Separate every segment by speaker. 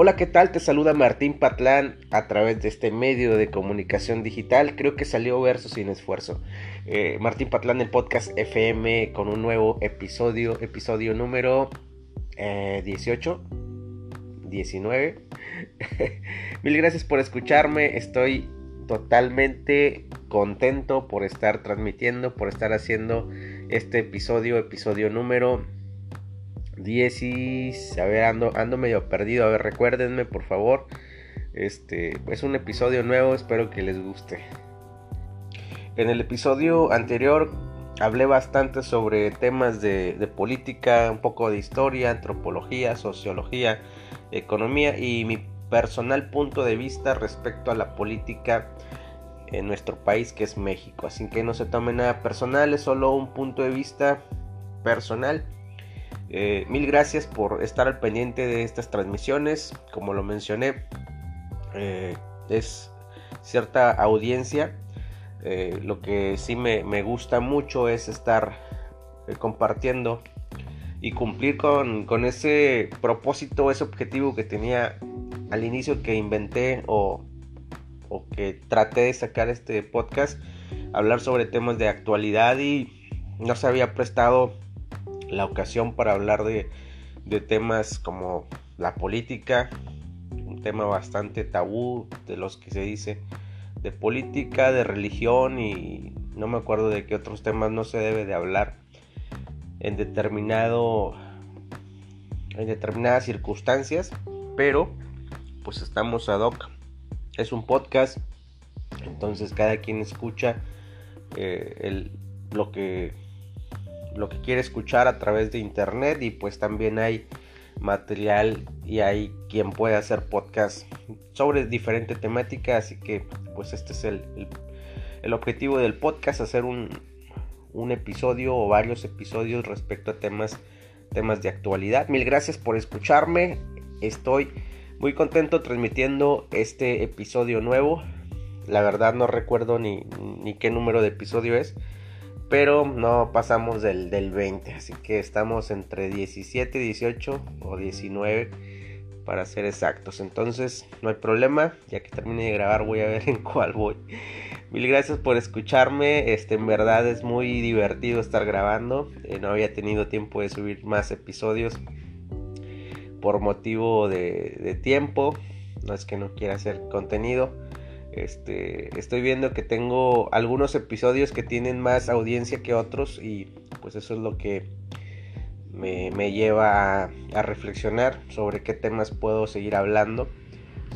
Speaker 1: Hola, ¿qué tal? Te saluda Martín Patlán a través de este medio de comunicación digital. Creo que salió verso sin esfuerzo. Eh, Martín Patlán, el podcast FM, con un nuevo episodio, episodio número 18, eh, 19. Mil gracias por escucharme. Estoy totalmente contento por estar transmitiendo, por estar haciendo este episodio, episodio número 10 a ver, ando, ando medio perdido. A ver, recuérdenme, por favor. Este es un episodio nuevo, espero que les guste. En el episodio anterior hablé bastante sobre temas de política, un poco de historia, antropología, sociología, economía y mi personal punto de vista respecto a la política en nuestro país que es México. Así que no se tome nada personal, es solo un punto de vista personal eh, mil gracias por estar al pendiente de estas transmisiones. Como lo mencioné, eh, es cierta audiencia. Eh, lo que sí me, gusta mucho es estar compartiendo y cumplir con, ese propósito, ese objetivo que tenía al inicio que inventé o, o que traté de sacar este podcast, hablar sobre temas de actualidad y no se había prestado la ocasión para hablar de, temas como la política, un tema bastante tabú de los que se dice de política, de religión y no me acuerdo de qué otros temas no se debe de hablar en determinado en determinadas circunstancias, pero pues estamos ad hoc. Es un podcast, entonces cada quien escucha eh, el, lo que lo que quiere escuchar a través de internet y pues también hay material y hay quien puede hacer podcast sobre diferente temática. Así que pues este es el, el, objetivo del podcast hacer un, un, episodio o varios episodios respecto a temas temas de actualidad. Mil gracias por escucharme. Estoy muy contento transmitiendo este episodio nuevo. La verdad no recuerdo ni, ni qué número de episodio es pero no pasamos del, 20, así que estamos entre 17, 18 o 19 para ser exactos. Entonces, no hay problema, ya que termine de grabar voy a ver en cuál voy. Mil gracias por escucharme, este en verdad es muy divertido estar grabando, eh, no había tenido tiempo de subir más episodios por motivo de, de tiempo, no es que no quiera hacer contenido este, estoy viendo que tengo algunos episodios que tienen más audiencia que otros y pues eso es lo que me, lleva a, reflexionar sobre qué temas puedo seguir hablando,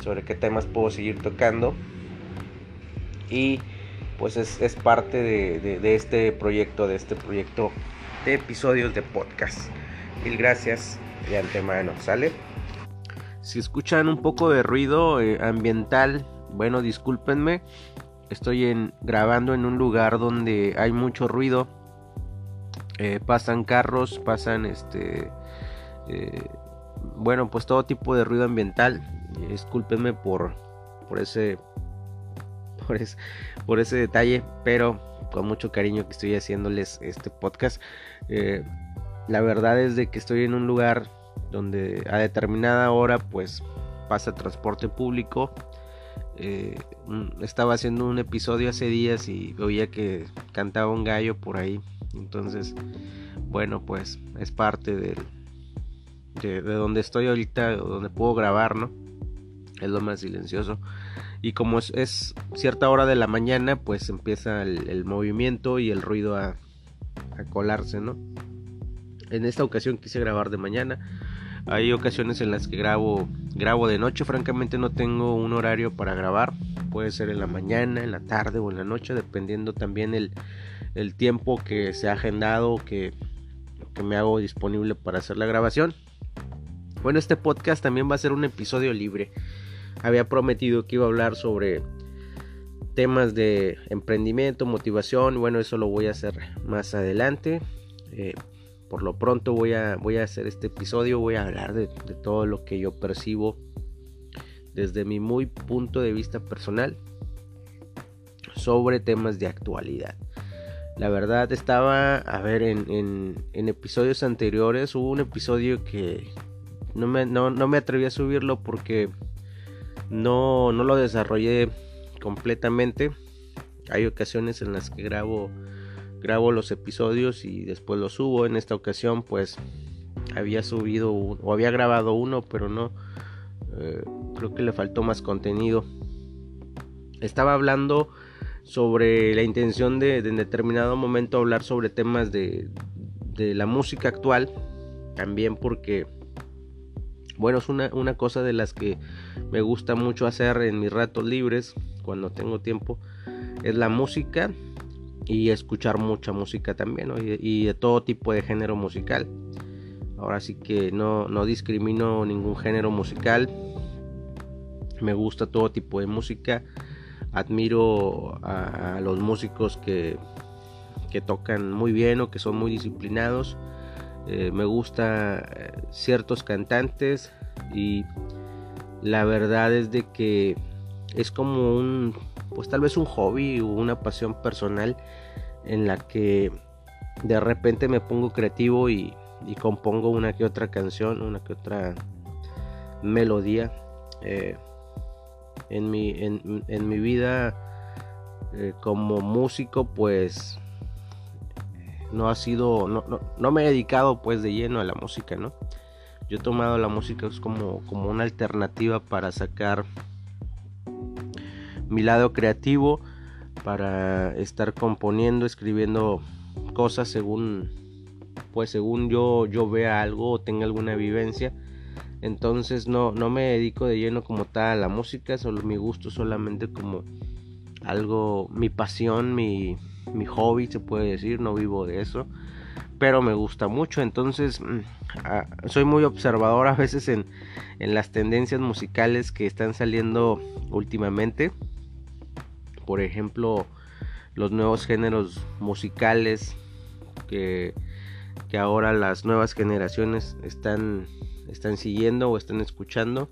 Speaker 1: sobre qué temas puedo seguir tocando y pues es, parte de, de, este proyecto, de este proyecto de episodios de podcast. Mil gracias de antemano, ¿sale? Si escuchan un poco de ruido eh, ambiental bueno, discúlpenme. Estoy en, grabando en un lugar donde hay mucho ruido. Eh, pasan carros, pasan este. Eh, bueno, pues todo tipo de ruido ambiental. discúlpenme por, por ese. Por, por ese detalle, pero con mucho cariño que estoy haciéndoles este podcast. Eh, la verdad es de que estoy en un lugar donde a determinada hora pues pasa transporte público eh, estaba haciendo un episodio hace días y oía que cantaba un gallo por ahí. Entonces, bueno, pues es parte de, de donde estoy ahorita, donde puedo grabar, ¿no? Es lo más silencioso. Y como es, cierta hora de la mañana, pues empieza el, movimiento y el ruido a, a colarse, ¿no? En esta ocasión quise grabar de mañana hay ocasiones en las que grabo, grabo de noche, francamente no tengo un horario para grabar. Puede ser en la mañana, en la tarde o en la noche, dependiendo también el, el tiempo que se ha agendado, que, que me hago disponible para hacer la grabación. Bueno, este podcast también va a ser un episodio libre. Había prometido que iba a hablar sobre temas de emprendimiento, motivación. Bueno, eso lo voy a hacer más adelante. Eh, por lo pronto voy a, voy a hacer este episodio, voy a hablar de, todo lo que yo percibo desde mi muy punto de vista personal sobre temas de actualidad. La verdad estaba, a ver, en, episodios anteriores hubo un episodio que, no me, no, me atreví a subirlo porque no, no lo desarrollé completamente. Hay ocasiones en las que grabo, grabo los episodios y después los subo. En esta ocasión pues había subido o había grabado uno, pero no. Eh, creo que le faltó más contenido. Estaba hablando sobre la intención de, en determinado momento hablar sobre temas de, de la música actual. También porque bueno, es una, una, cosa de las que me gusta mucho hacer en mis ratos libres, cuando tengo tiempo, es la música y escuchar mucha música también, y, de todo tipo de género musical. Ahora sí que no, no discrimino ningún género musical, me gusta todo tipo de música, admiro a, los músicos que, que tocan muy bien o que son muy disciplinados. Eh, me gusta eh, ciertos cantantes y la verdad es de que es como un pues tal vez un hobby o una pasión personal en la que de repente me pongo creativo y, compongo una que otra canción una que otra melodía eh, en, mi, en, mi vida como músico pues no ha sido, no, no, me he dedicado pues de lleno a la música, ¿no? Yo he tomado la música como, como una alternativa para sacar mi lado creativo, para estar componiendo, escribiendo cosas según, pues según yo, yo vea algo o tenga alguna vivencia. Entonces no, no me dedico de lleno como tal a la música, solo mi gusto solamente como algo, mi pasión, mi, mi hobby, se puede decir, no vivo de eso, pero me gusta mucho, entonces mm, ah, soy muy observador a veces en, en las tendencias musicales que están saliendo últimamente, por ejemplo, los nuevos géneros musicales que, que ahora las nuevas generaciones están, están siguiendo o están escuchando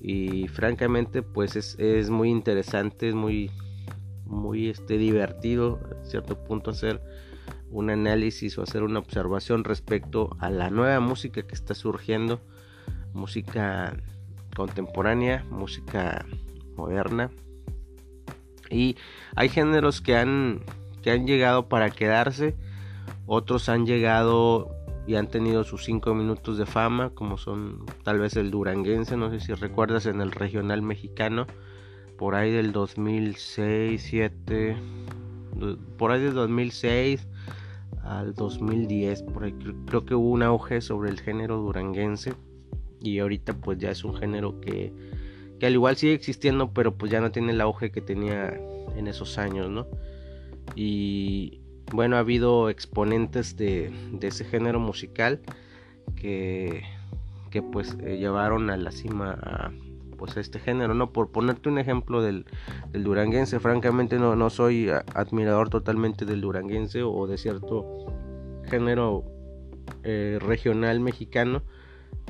Speaker 1: y francamente pues es, es muy interesante, es muy muy este, divertido a cierto punto hacer un análisis o hacer una observación respecto a la nueva música que está surgiendo, música contemporánea, música moderna. Y hay géneros que han, que han llegado para quedarse, otros han llegado y han tenido sus cinco minutos de fama, como son tal vez el duranguense, no sé si recuerdas en el regional mexicano, por ahí del 2006, 7, por ahí del 2006 al 2010, por ahí creo que hubo un auge sobre el género duranguense y ahorita pues ya es un género que, que al igual sigue existiendo, pero pues ya no tiene el auge que tenía en esos años, ¿no? Y bueno, ha habido exponentes de, de ese género musical que, que pues eh, llevaron a la cima a, pues este género, ¿no? Por ponerte un ejemplo del, duranguense, francamente no, no soy admirador totalmente del duranguense o de cierto género eh, regional mexicano,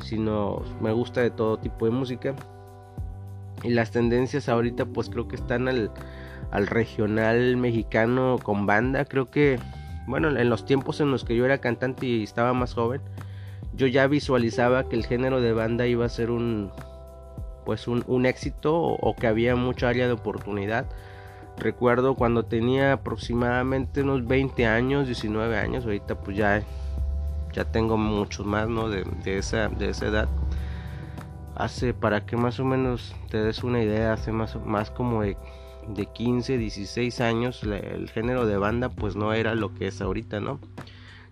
Speaker 1: sino me gusta de todo tipo de música. Y las tendencias ahorita pues creo que están al, al regional mexicano con banda, creo que, bueno, en los tiempos en los que yo era cantante y estaba más joven, yo ya visualizaba que el género de banda iba a ser un, pues un, éxito o, que había mucha área de oportunidad. Recuerdo cuando tenía aproximadamente unos 20 años, 19 años, ahorita pues ya, ya tengo muchos más ¿no? de, esa, de esa edad. Hace, para que más o menos te des una idea, hace más, más como de, de 15, 16 años, el género de banda pues no era lo que es ahorita, ¿no?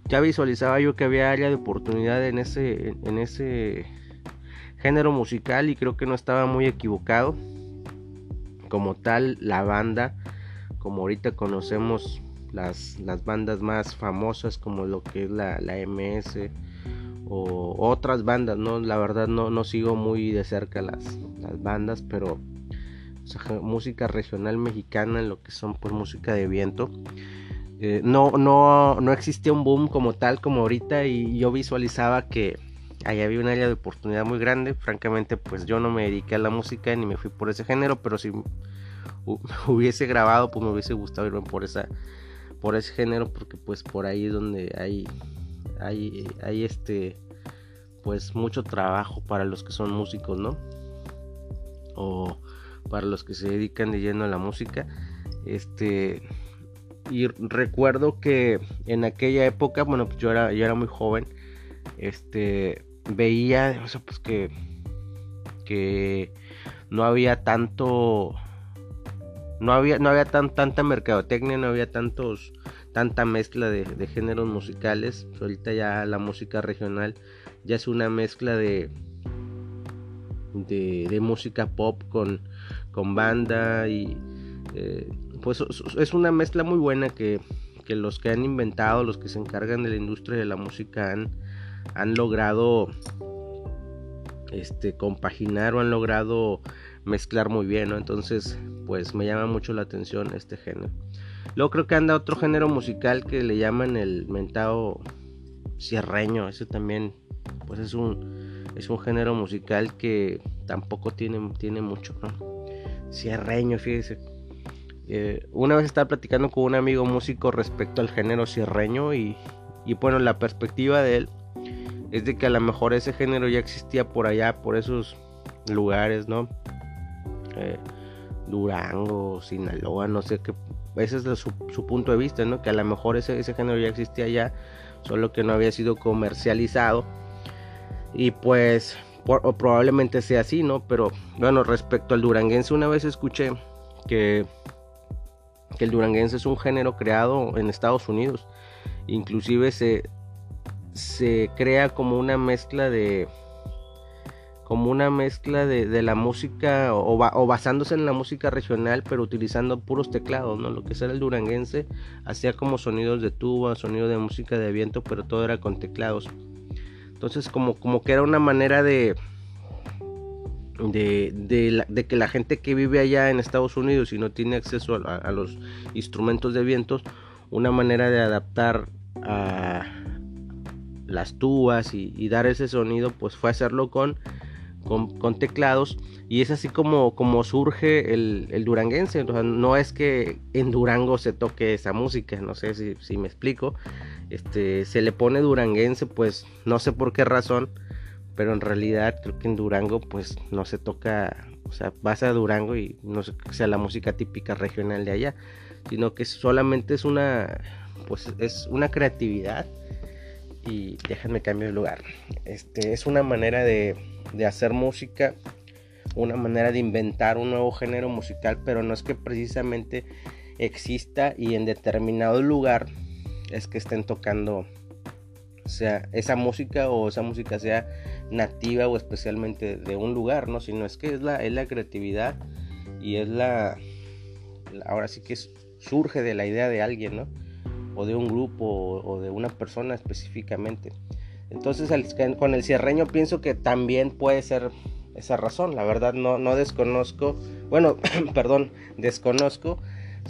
Speaker 1: Ya visualizaba yo que había área de oportunidad en ese, en ese género musical y creo que no estaba muy equivocado. Como tal, la banda, como ahorita conocemos las, las bandas más famosas como lo que es la, la MS o otras bandas, ¿no? La verdad no, no sigo muy de cerca las, las bandas, pero música regional mexicana, lo que son pues música de viento. Eh, no, no, no existía un boom como tal como ahorita y yo visualizaba que ahí había un área de oportunidad muy grande. Francamente, pues yo no me dediqué a la música ni me fui por ese género, pero si hubiese grabado, pues me hubiese gustado irme por esa por ese género porque pues por ahí es donde hay hay, hay este pues mucho trabajo para los que son músicos, ¿no? O para los que se dedican de lleno a la música. Este y recuerdo que en aquella época, bueno, pues yo era yo era muy joven, este veía, o sea, pues que que no había tanto no había no había tan tanta mercadotecnia, no había tantos tanta mezcla de, géneros musicales. Ahorita ya la música regional ya es una mezcla de, de, música pop con, con banda y eh, pues es una mezcla muy buena que, que, los que han inventado, los que se encargan de la industria de la música han, han logrado este, compaginar o han logrado mezclar muy bien, Entonces, pues me llama mucho la atención este género. Luego creo que anda otro género musical que le llaman el mentado cierreño. Ese también, pues es un, es un género musical que tampoco tiene, tiene mucho, ¿no? Cierreño, fíjese. Eh, una vez estaba platicando con un amigo músico respecto al género cierreño y, y bueno, la perspectiva de él es de que a lo mejor ese género ya existía por allá, por esos lugares, ¿no? Eh, Durango, Sinaloa, no sé qué ese es su, punto de vista, ¿no? Que a lo mejor ese, género ya existía ya, solo que no había sido comercializado. Y pues probablemente sea así, ¿no? Pero bueno, respecto al duranguense, una vez escuché que, que el duranguense es un género creado en Estados Unidos. Inclusive se, se crea como una mezcla de, como una mezcla de, la música o, basándose en la música regional pero utilizando puros teclados, ¿no? Lo que era el duranguense hacía como sonidos de tuba, sonido de música de viento, pero todo era con teclados. Entonces como, como que era una manera de, de, que la gente que vive allá en Estados Unidos y no tiene acceso a, los instrumentos de vientos, una manera de adaptar a las tubas y dar ese sonido pues fue hacerlo con con, teclados y es así como, como surge el, duranguense. no es que en Durango se toque esa música, no sé si, me explico. Este, se le pone duranguense, pues no sé por qué razón, pero en realidad creo que en Durango pues no se toca, o sea, vas a Durango y no sea la música típica regional de allá, sino que solamente es una, pues es una creatividad y déjenme cambiar de lugar. Este es una manera de de hacer música, una manera de inventar un nuevo género musical, pero no es que precisamente exista y en determinado lugar es que estén tocando sea esa música o esa música sea nativa o especialmente de un lugar, ¿no? Sino es que es la, es la creatividad y es la, ahora sí que surge de la idea de alguien, ¿no? O de un grupo o de una persona específicamente. Entonces con el cierreño pienso que también puede ser esa razón. La verdad no, no desconozco, bueno, perdón, desconozco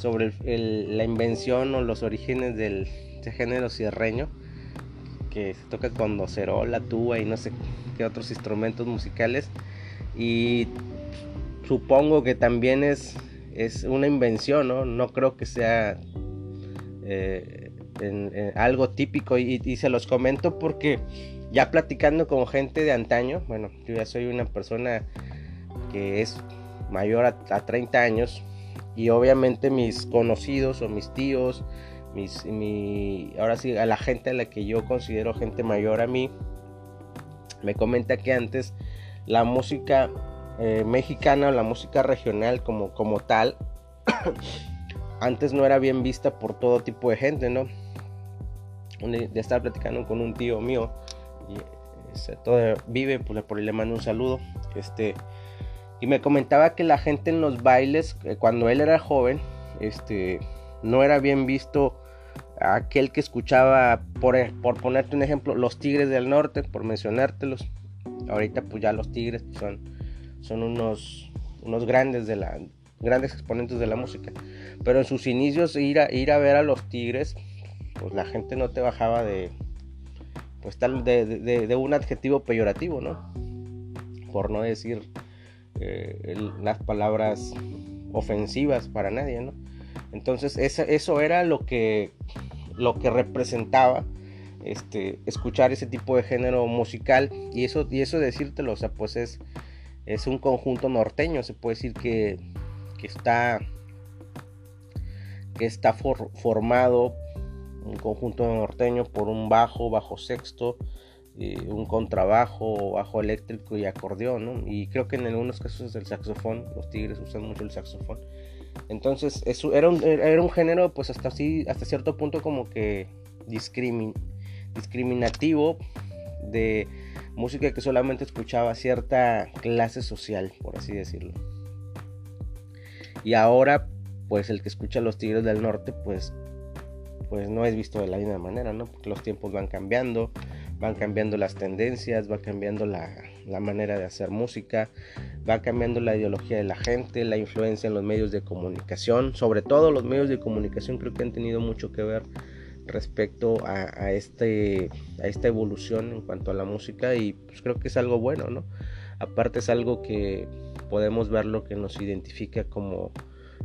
Speaker 1: sobre la invención o los orígenes del género cierreño que se toca con docerola, tuba y no sé qué otros instrumentos musicales. Y supongo que también es, es una invención, ¿no? No creo que sea eh, en, algo típico y, se los comento porque ya platicando con gente de antaño, bueno, yo ya soy una persona que es mayor a, 30 años y obviamente mis conocidos o mis tíos, mis, mi, ahora sí, a la gente a la que yo considero gente mayor a mí, me comenta que antes la música eh, mexicana o la música regional como, como tal, antes no era bien vista por todo tipo de gente, ¿no? de estar platicando con un tío mío y este, todo, vive, pues por ahí le mando un saludo. Este, y me comentaba que la gente en los bailes, eh, cuando él era joven, este, no era bien visto aquel que escuchaba, por, por ponerte un ejemplo, los Tigres del Norte, por mencionártelos. Ahorita pues ya los Tigres son, son unos, unos grandes de la grandes exponentes de la música. Pero en sus inicios ir a, ir a ver a los Tigres pues la gente no te bajaba de, pues tal, de, un adjetivo peyorativo, ¿no? Por no decir eh, las palabras ofensivas para nadie, ¿no? Entonces eso, era lo que, lo que representaba este, escuchar ese tipo de género musical y eso, y eso decírtelo, o sea, pues es, es un conjunto norteño, se puede decir que, que está, que está formado un conjunto norteño por un bajo, bajo sexto, un contrabajo, bajo eléctrico y acordeón, ¿no? Y creo que en algunos casos el saxofón, los tigres usan mucho el saxofón. Entonces, eso era un, era un género, pues hasta así, hasta cierto punto como que discriminativo de música que solamente escuchaba cierta clase social, por así decirlo. Y ahora, pues el que escucha los Tigres del Norte, pues, pues no es visto de la misma manera, ¿no? Porque los tiempos van cambiando, van cambiando las tendencias, va cambiando la, la manera de hacer música, va cambiando la ideología de la gente, la influencia en los medios de comunicación, sobre todo los medios de comunicación creo que han tenido mucho que ver respecto a, este, a esta evolución en cuanto a la música y pues creo que es algo bueno, ¿no? Aparte es algo que podemos ver lo que nos identifica como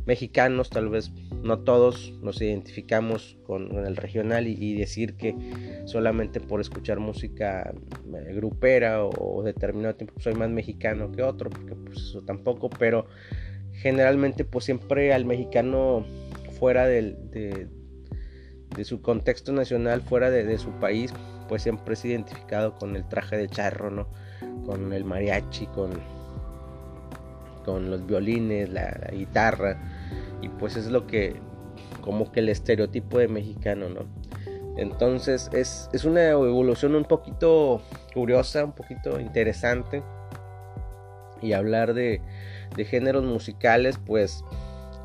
Speaker 1: mexicanos, tal vez no todos nos identificamos con, el regional y, decir que solamente por escuchar música eh, grupera o, determinado tiempo soy más mexicano que otro, porque pues eso tampoco, pero generalmente pues siempre al mexicano fuera del, de, su contexto nacional, fuera de, su país, pues siempre es identificado con el traje de charro, ¿no? Con el mariachi, con, con los violines, la guitarra y pues es lo que como que el estereotipo de mexicano, ¿no? Entonces es, una evolución un poquito curiosa, un poquito interesante. Y hablar de, géneros musicales, pues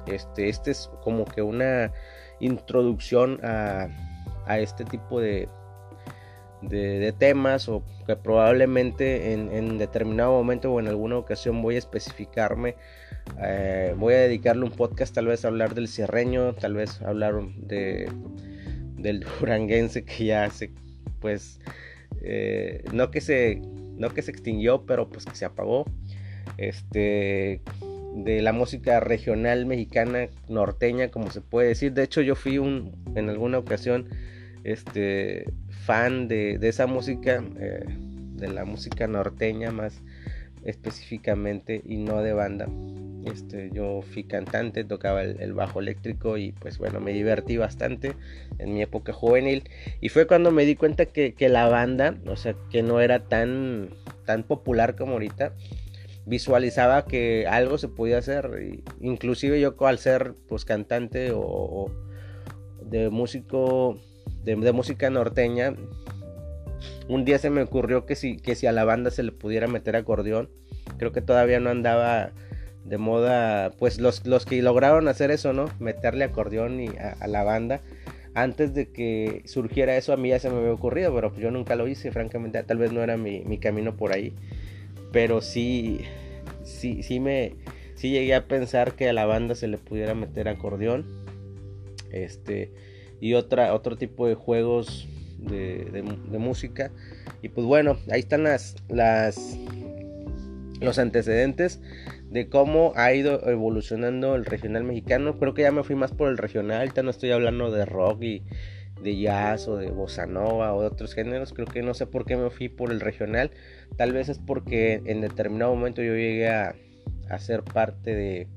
Speaker 1: este, este es como que una introducción a, este tipo de, de, temas o que probablemente en, en, determinado momento o en alguna ocasión voy a especificarme eh, voy a dedicarle un podcast tal vez a hablar del cierreño, tal vez hablar de, del duranguense que ya se, pues, eh, no que se, no que se extinguió, pero pues que se apagó. Este, de la música regional mexicana norteña, como se puede decir. De hecho, yo fui un, en alguna ocasión, este, fan de, esa música, eh, de la música norteña más específicamente y no de banda. Este, yo fui cantante, tocaba el, bajo eléctrico y pues bueno, me divertí bastante en mi época juvenil. Y fue cuando me di cuenta que, la banda, o sea, que no era tan, tan popular como ahorita, visualizaba que algo se podía hacer. inclusive yo al ser pues cantante o, de músico, de, música norteña, un día se me ocurrió que si, que si a la banda se le pudiera meter acordeón, creo que todavía no andaba de moda, pues los, los que lograron hacer eso, ¿no? Meterle acordeón y a, la banda. Antes de que surgiera eso, a mí ya se me había ocurrido, pero yo nunca lo hice, francamente, tal vez no era mi, camino por ahí. Pero sí, sí, sí me, sí llegué a pensar que a la banda se le pudiera meter acordeón. Este, y otra, otro tipo de juegos de, música. Y pues bueno, ahí están las, las, los antecedentes de cómo ha ido evolucionando el regional mexicano. Creo que ya me fui más por el regional, ahorita no estoy hablando de rock y de jazz o de bossa nova o de otros géneros. Creo que no sé por qué me fui por el regional. Tal vez es porque en determinado momento yo llegué a, ser parte de,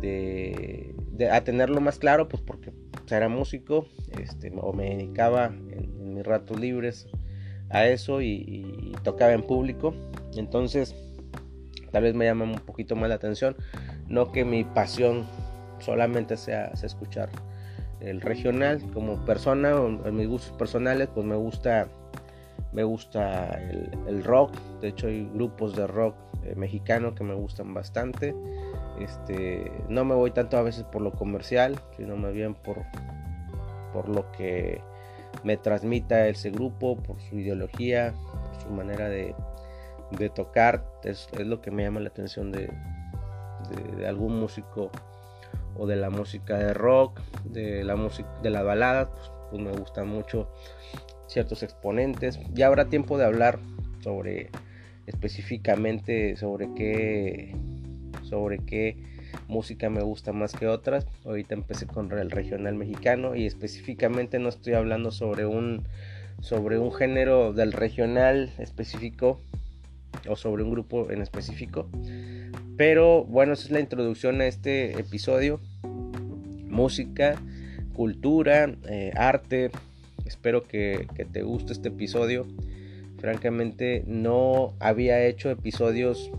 Speaker 1: de, a tenerlo más claro, pues porque era músico, este, o me dedicaba en, mis ratos libres a eso y, tocaba en público. Entonces tal vez me llama un poquito más la atención. No que mi pasión solamente sea, escuchar el regional como persona, en mis gustos personales, pues me gusta, me gusta el, rock. De hecho, hay grupos de rock eh, mexicano que me gustan bastante. Este, no me voy tanto a veces por lo comercial, sino más bien por, por lo que me transmita ese grupo, por su ideología, por su manera de, de tocar es, lo que me llama la atención de, de, algún músico o de la música de rock, de la música de la balada, pues, pues, me gustan mucho ciertos exponentes. Ya habrá tiempo de hablar sobre específicamente sobre qué sobre qué música me gusta más que otras. Ahorita empecé con el regional mexicano y específicamente no estoy hablando sobre un sobre un género del regional específico o sobre un grupo en específico. Pero bueno, esa es la introducción a este episodio. Música, cultura, eh, arte. Espero que, te guste este episodio. Francamente no había hecho episodios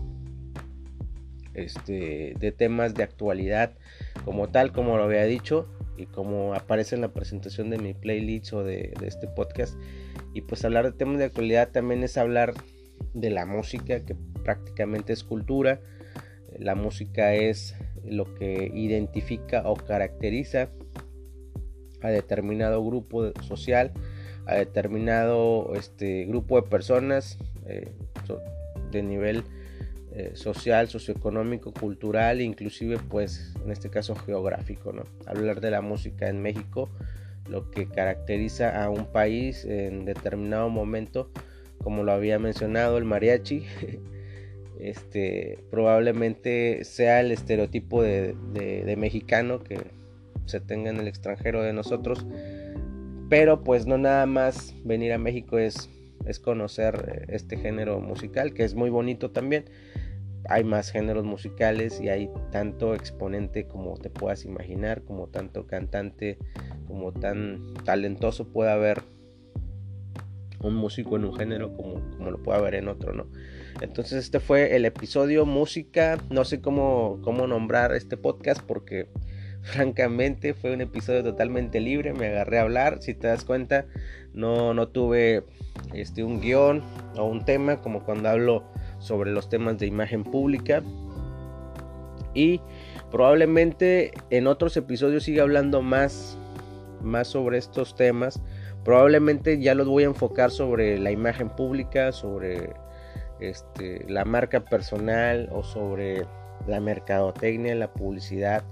Speaker 1: este, de temas de actualidad como tal, como lo había dicho y como aparece en la presentación de mi playlist o de, de este podcast. Y pues hablar de temas de actualidad también es hablar de la música, que prácticamente es cultura. La música es lo que identifica o caracteriza a determinado grupo social, a determinado este, grupo de personas eh, de nivel eh, social, socioeconómico, cultural, inclusive pues en este caso geográfico. ¿no? Hablar de la música en México, lo que caracteriza a un país en determinado momento, como lo había mencionado el mariachi, este, probablemente sea el estereotipo de, mexicano que se tenga en el extranjero de nosotros. Pero pues no nada más venir a México es, es conocer este género musical, que es muy bonito también. Hay más géneros musicales y hay tanto exponente como te puedas imaginar, como tanto cantante, como tan talentoso puede haber un músico en un género como, como lo puede haber en otro, ¿no? Entonces este fue el episodio música, no sé cómo, cómo nombrar este podcast porque francamente fue un episodio totalmente libre, me agarré a hablar, si te das cuenta, no, no tuve este, un guion o un tema como cuando hablo sobre los temas de imagen pública. Y probablemente en otros episodios siga hablando más, más sobre estos temas. Probablemente ya los voy a enfocar sobre la imagen pública, sobre este, la marca personal o sobre la mercadotecnia, la publicidad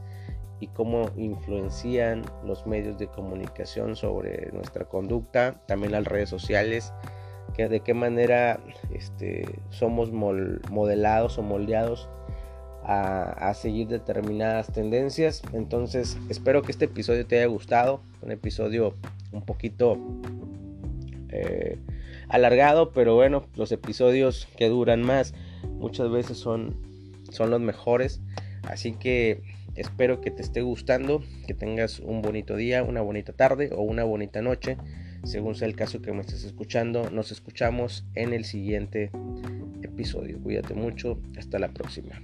Speaker 1: y cómo influencian los medios de comunicación sobre nuestra conducta, también las redes sociales, que de qué manera este, somos modelados o moldeados a, seguir determinadas tendencias. Entonces espero que este episodio te haya gustado, un episodio un poquito eh, alargado, pero bueno, los episodios que duran más muchas veces son, son los mejores. Así que espero que te esté gustando, que tengas un bonito día, una bonita tarde o una bonita noche, según sea el caso que me estés escuchando. Nos escuchamos en el siguiente episodio. Cuídate mucho, hasta la próxima.